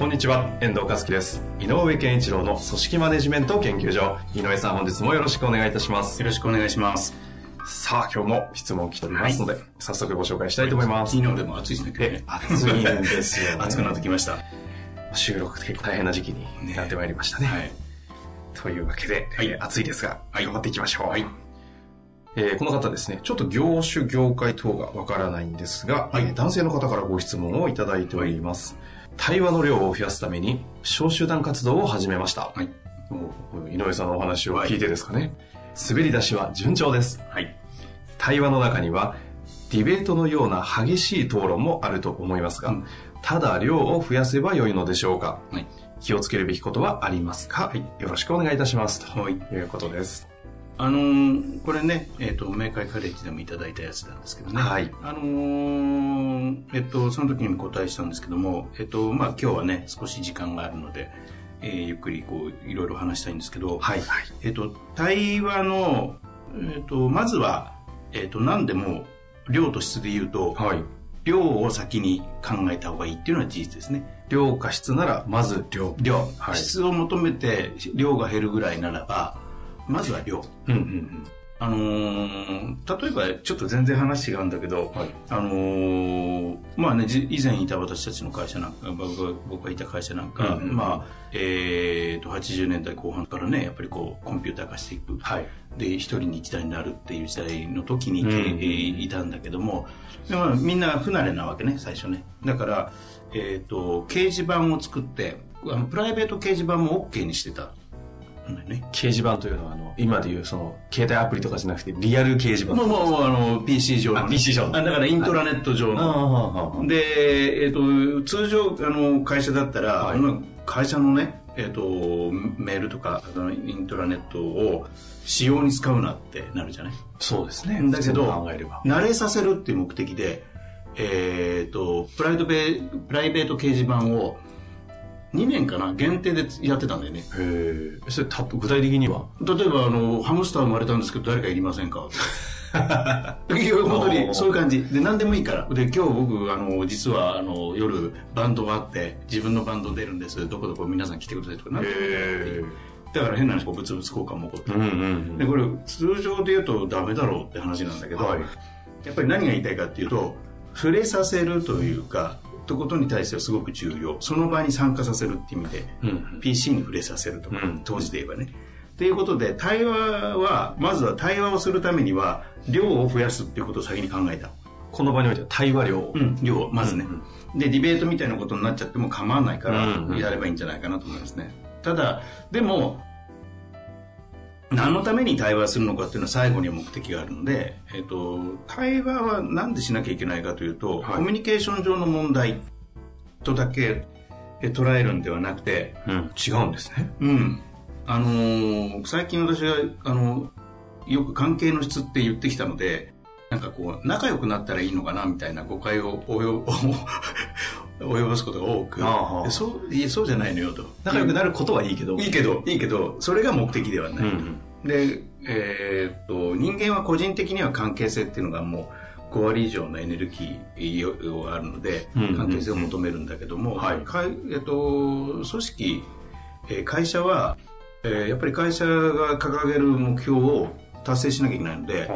こんにちは、遠藤和樹です。井上健一郎の組織マネジメント研究所。井上さん、本日もよろしくお願いいたします。よろしくお願いします。さあ、今日も質問来ておりますので、早速ご紹介したいと思います。昨日でも暑いですね、暑いんですよ、ね。暑くなってきました。収録結構大変な時期になってまいりましたね。はい。というわけで、はいえー暑いですが、はい頑張っていきましょう。はいえーこの方ですね、ちょっと業種、業界等がわからないんですが、はいえー男性の方からご質問をいただいております。対話の量を増やすために、小集団活動を始めました。はい。井上さんのお話を聞いてですかね。滑り出しは順調です。はい。対話の中には、ディベートのような激しい討論もあると思いますが、うんただ量を増やせば良いのでしょうかはい。気をつけるべきことはありますか、よろしくお願いいたします。とはい。いうことです。あのーこれね、えっ、と、明海カレッジでもいただいたやつなんですけどね。はいあのーえっと、その時にも答えしたんですけども、えっと、まあ、今日はね、少し時間があるので、えーゆっくりこう、いろいろ話したいんですけど、はい。はい。えっと、対話の、えっと、まずは、えっと、何でも、量と質で言うと、はい。量を先に考えた方がいいっていうのは事実ですね。量か質なら、まず量。量、はい質を求めて量が減るぐらいならば、まずは量。うんうんあのー例えばちょっと全然話違うんだけど、はいあのーまあね、じ以前いた私たちの会社なんか、僕がいた会社なんか、うんうんまあ、えーと、80年代後半からね、やっぱりこう、コンピューター化していく。はい。で、一人に一台になるっていう時代の時に、うんえーいたんだけども、でまあ、みんな不慣れなわけね、最初ね。だから、えっ、と、掲示板を作って、あのプライベート掲示板も OK にしてたね。掲示板というのは、あの、今でいう、その、携帯アプリとかじゃなくて、リアル掲示板。もう、もう、あの、PC 上の PC 上だからイントラネット上の。で、えっ、と、通常、あの、会社だったら、はい会社のね、えっ、と、メールとか、あのイントラネットを使用に使うなってなるじゃない？そうですね。だけど。慣れさせるっていう目的で、えっ、と、プライドベプライベート掲示板を2年かな限定でやってたんだよね。へえ。それ、た、具体的には？例えば、あの、ハムスター生まれたんですけど、誰かいりませんか？本当にそういう感じ。で、何でもいいから。で、今日僕、あの、実は、あの、夜、バンドがあって、自分のバンド出るんです。どこどこ皆さん来てくださいとか、なんでもいいへだから変な話、こう、物々交換も起こってうんうんで、これ、通常で言うとダメだろうって話なんだけど、はいやっぱり何が言いたいかっていうと、触れさせるというか、ってことに対してはすごく重要。その場に参加させるって意味で、うん。うん。PC に触れさせるとか、うん当時で言えばね。ということで、対話は、まずは対話をするためには、量を増やすっていうことを先に考えた。この場においては対話量。うん、量を、まずね、で、ディベートみたいなことになっちゃっても構わないからうんうん、やればいいんじゃないかなと思いますね。ただ、でも、何のために対話するのかっていうのは最後には目的があるので、えっ、と、対話は何でしなきゃいけないかというと、はいコミュニケーション上の問題とだけえ捉えるんではなくて、うん。違うんですね。うん。あのー最近私が、あの、よく関係の質って言ってきたので、なんかこう、仲良くなったらいいのかなみたいな誤解を及ぼ及ぼすことが多く、ああでそういやそうじゃないのよと。仲良くなることはいいけど。いいけど、いいけど、それが目的ではない。うんで、えーっと、人間は個人的には関係性っていうのがもう5割以上のエネルギーがあるので、うんうん関係性を求めるんだけども、えっと、組織、えー会社は、えーやっぱり会社が掲げる目標を達成しなきゃいけないので、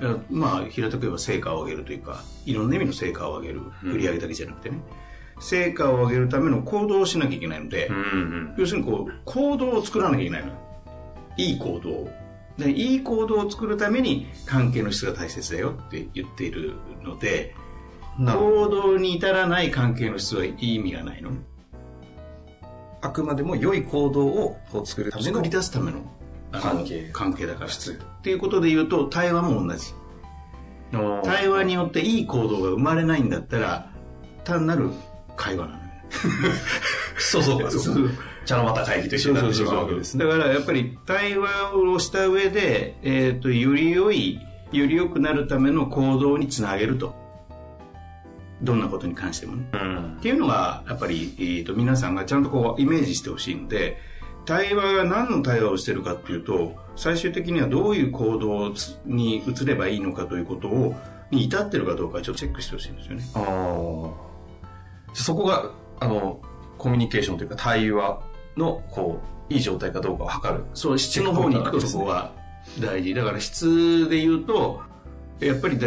いやまあ、平たく言えば成果を上げるというか、いろんな意味の成果を上げる。うん売り上げだけじゃなくてね。成果を上げるための行動をしなきゃいけないので、うんうん。要するにこう、行動を作らなきゃいけないのよ。いい行動を。で、いい行動を作るために関係の質が大切だよって言っているので、行動に至らない関係の質はいい意味がないの。あくまでも良い行動を作るための作り出すための関係関係だから。っていうことで言うと、対話も同じ。対話によっていい行動が生まれないんだったら、単なる会話なのよ。そうそうか、そうか。茶の間会議と一緒になってしまうわけですね。だからやっぱり対話をした上で、えっ、と、より良い、より良くなるための行動につなげると。どんなことに関してもね。うん。っていうのが、やっぱり、えー、と皆さんがちゃんとこうイメージしてほしいので、対話が何の対話をしてるかっていうと、最終的にはどういう行動に移ればいいのかということを、に至ってるかどうかちょっとチェックしてほしいんですよね。そこが、あの、コミュニケーションというか対話の、こう、いい状態かどうかを測る。そう、質の方に行くとそこは大事。だから質で言うと、やっぱり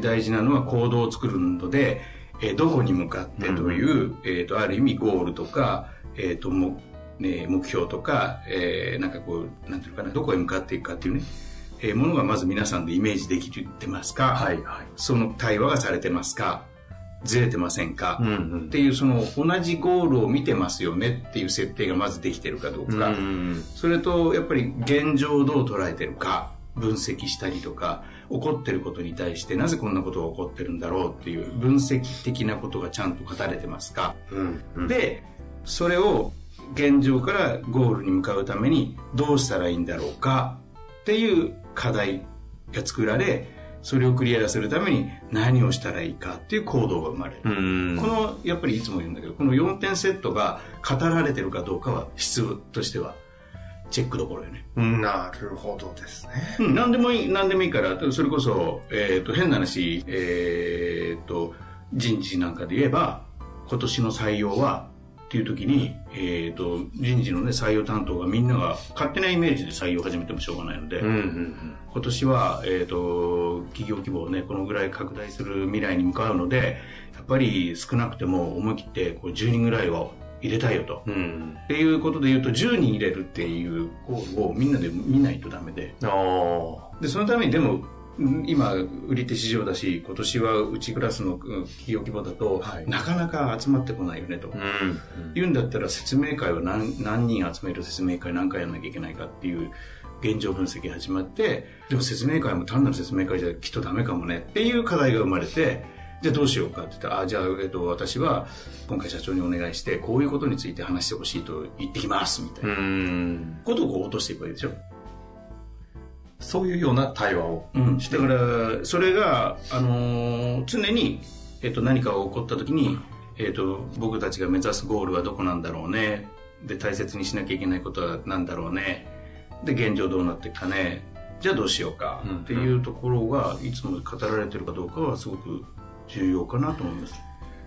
大事なのは行動を作るので、えーどこに向かってという、えっ、と、ある意味ゴールとか、えっ、と、も、ね、目標とか、えーなんかこう、なんていうのかな、どこへ向かっていくかっていうね、えーものがまず皆さんでイメージできてますか？はい、はい。その対話がされてますか？ずれてませんか、うんうん。っていうその同じゴールを見てますよねっていう設定がまずできてるかどうか、うんそれとやっぱり現状をどう捉えてるか分析したりとか起こってることに対してなぜこんなことが起こってるんだろうっていう分析的なことがちゃんと語れてますか、うんうん。でそれを現状からゴールに向かうためにどうしたらいいんだろうかっていう課題が作られそれをクリアするために何をしたらいいかっていう行動が生まれる、うん。このやっぱりいつも言うんだけどこの4点セットが語られてるかどうかは質としてはチェックどころよね、なるほどですね。うん、何でもいい何でもいいからそれこそ、えー、と変な話、えー、と人事なんかで言えば今年の採用はっていう時に、えー、と人事の、ね、採用担当がみんなが勝手なイメージで採用を始めてもしょうがないので、うんうん今年は、えー、と企業規模をねこのぐらい拡大する未来に向かうのでやっぱり少なくても思い切ってこう10人ぐらいを入れたいよと。うん。うん。っていうことで言うと10人入れるっていうゴールをみんなで見ないとダメで。でそのためにでもうん今売り手市場だし今年はうちクラスのうん企業規模だと、はいなかなか集まってこないよねと、うん。言うんだったら説明会は何何人集める説明会何回やらなきゃいけないかっていう現状分析が始まってでも説明会も単なる説明会じゃきっとダメかもねっていう課題が生まれてじゃあどうしようかって言ったらあじゃあ、えっと、私は今回社長にお願いしてこういうことについて話してほしいと言ってきますみたいなうん。ことをこう落としていくわけでしょ、そういうような対話を。うん、だからそれが、あのー常に、えっと、何かが起こった時に、えっと、僕たちが目指すゴールはどこなんだろうね。で大切にしなきゃいけないことは何だろうね。で現状どうなっていくかね。じゃあどうしようか。うん。っていうところがいつも語られてるかどうかはすごく重要かなと思います。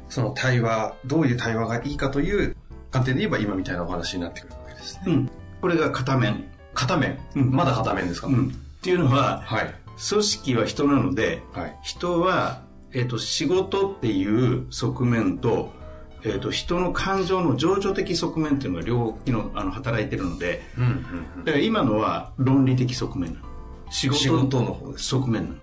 その対話、どういう対話がいいかという観点で言えば今みたいなお話になってくるわけですね。うん、これが片面、片面。うんまだ片面ですか、うん、っていうのははい。組織は人なのではい。人は、えっと仕事っていう側面と,、えっと人の感情の情緒的側面っていうのが両機能あの働いてるのでうんうんだから今のは論理的側面なの仕仕事の方側面なの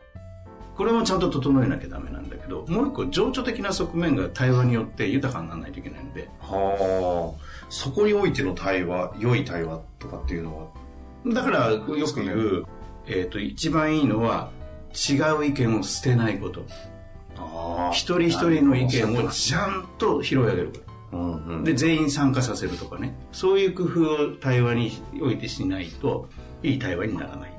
これもちゃんと整えなきゃダメなんだけどもう一個情緒的な側面が対話によって豊かにならないといけないのではあ。そこにおいての対話、良い対話とかっていうのは、だからよく言う、えっと一番いいのは違う意見を捨てないこと。あ一人一人の意見をちゃんと拾い上げること。うんうん。で全員参加させるとかね。そういう工夫を対話においてしないといい対話にならない。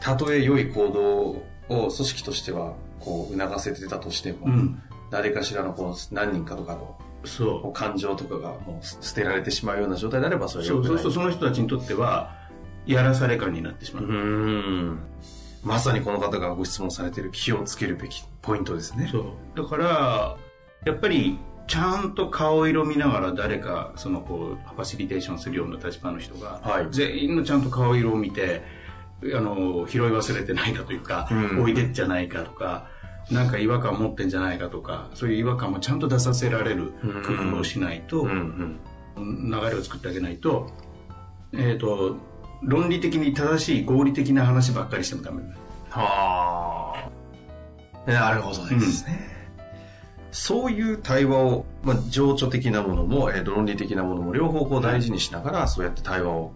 たとえ良い行動を組織としては、こう、促せてたとしても、うん。誰かしらのこう何人かとかのこそう。感情とかがもう捨てられてしまうような状態であればそれはそうするとその人たちにとってはやらされ感になってしまう、うまさにこの方がご質問されている気をつけるべきポイントですね。だからやっぱりちゃんと顔色見ながら誰かそのこうファシリテーションするような立場の人が、はい。全員のちゃんと顔色を見てあの拾い忘れてないかというか、うん。おいでっじゃないかとかなんか違和感持ってんじゃないかとかそういう違和感もちゃんと出させられる工夫をしないと、流れを作ってあげないと,、えー、と論理的に正しい合理的な話ばっかりしてもダメ。だはあ。なるほどですね、そういう対話を、まあ、情緒的なものも、えー論理的なものも両方こう大事にしながら、そうやって対話を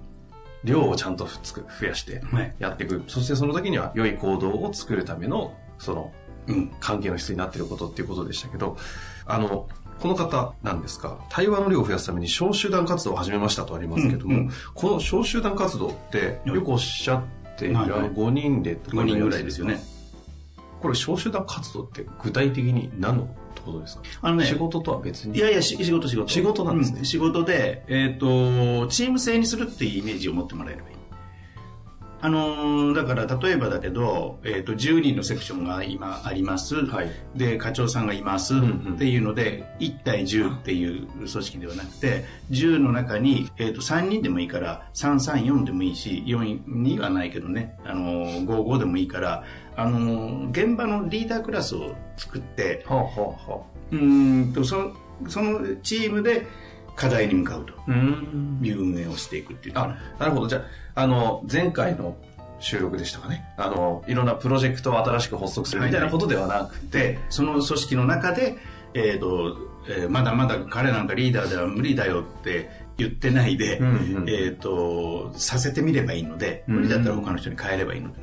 量をちゃんとつく増やしてはい。やっていく、そしてその時には良い行動を作るためのその関係の人になっていることっていうことでしたけど、あの、この方なんですか対話の量を増やすために小集団活動を始めましたとありますけども、うんうん、この小集団活動ってよくおっしゃっている、はいはい、5人でとか5人ぐらいですよね。これ小集団活動って具体的に何のことですか？あのね。仕事とは別に？いやいや、仕事仕事。仕事なんですね。うん、仕事で、えっ、ー、と、チーム制にするっていうイメージを持ってもらえればいい。あのー、だから例えばだけど、えーと、10人のセクションが今あります、はい、で課長さんがいます、っていうので1対10っていう組織ではなくて10の中に、えーと、3人でもいいから334でもいいし4にはないけどね、あのー、55でもいいから、あのー、現場のリーダークラスを作って、はあはあ、うんとそのそのチームで課題に向かうという運営をしていくっていう。あ、なるほど。じゃあ、あの、前回の収録でしたかね。あの、いろんなプロジェクトを新しく発足するみたいなことではなくて、はいはい、その組織の中で、えっ、ー、と、えー、まだまだ彼なんかリーダーでは無理だよって言ってないで、うんうん、えっ、ー、と、させてみればいいので、無理だったら他の人に変えればいいので。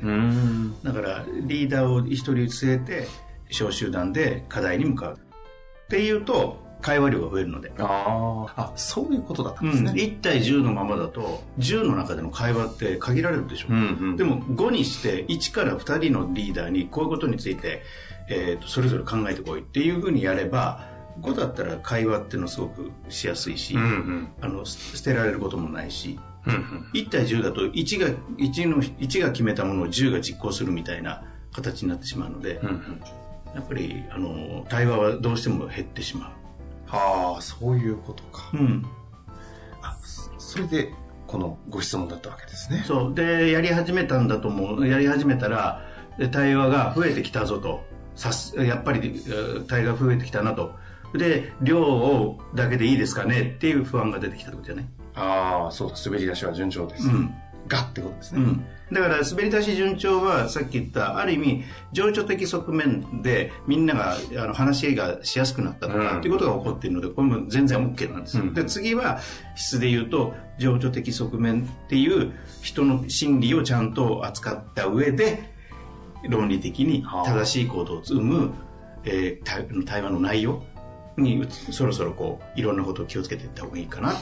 だから、リーダーを一人据えて、小集団で課題に向かう。っていうと、会話量が増えるので。ああ、そういうことだったんですね。うん、1対10のままだと、10の中での会話って限られるでしょ。うんうん、でも5にして、1から2人のリーダーにこういうことについて、えーと、それぞれ考えてこいっていうふうにやれば、5だったら会話っていうのすごくしやすいし、うんうん、あの捨てられることもないし、うんうん、1対10だと1が 1, の1が決めたものを10が実行するみたいな形になってしまうので、うんうん、やっぱりあの対話はどうしても減ってしまう。はあそういうことか。うん。あそれでこのご質問だったわけですね。そう。でやり始めたんだと思う。やり始めたら対話が増えてきたぞと。さすやっぱり対話が増えてきたなと。で量をだけでいいですかねっていう不安が出てきたってことじゃねああそうだ。滑り出しは順調です、うん、がってことですね、うん。だから滑り出し順調はさっき言ったある意味情緒的側面でみんながあの話がしやすくなったとか、っていうことが起こっているのでこれも全然 OK なんです、うん、で次は質で言うと情緒的側面っていう人の心理をちゃんと扱った上で論理的に正しい行動を生む、えー、対話の内容にそろそろこういろんなことを気をつけていった方がいいかな。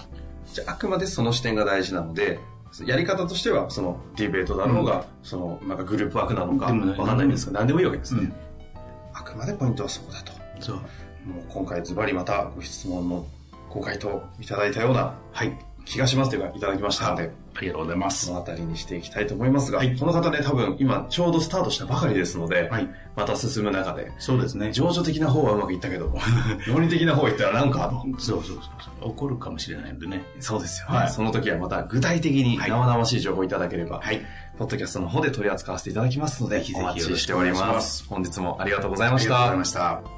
じゃああくまでその視点が大事なのでやり方としては、そのディベートだろうが、うん、その、なんかグループワークなのか、わかんないんですが、何でもいいわけですね、うん。あくまでポイントはそこだと。そう。もう今回ズバリまたご質問のご回答いただいたような、はい、気がしますというか、いただきましたので、ありがとうございます。そのあたりにしていきたいと思いますが、はい、この方ね、多分今ちょうどスタートしたばかりですので、はい、また進む中で、そうですね。情緒的な方はうまくいったけど、論理的な方言ったらなんかと。そうそうそうそう。起こるかもしれないのでね。そうですよね。はい、その時はまた具体的に生々しい情報いただければ、はい、ポッドキャストの方で取り扱わせていただきますので、ぜひぜひお待ちしております。本日もありがとうございました。ありがとうございました。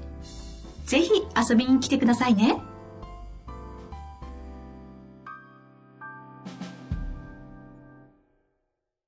ぜひ遊びに来てくださいね。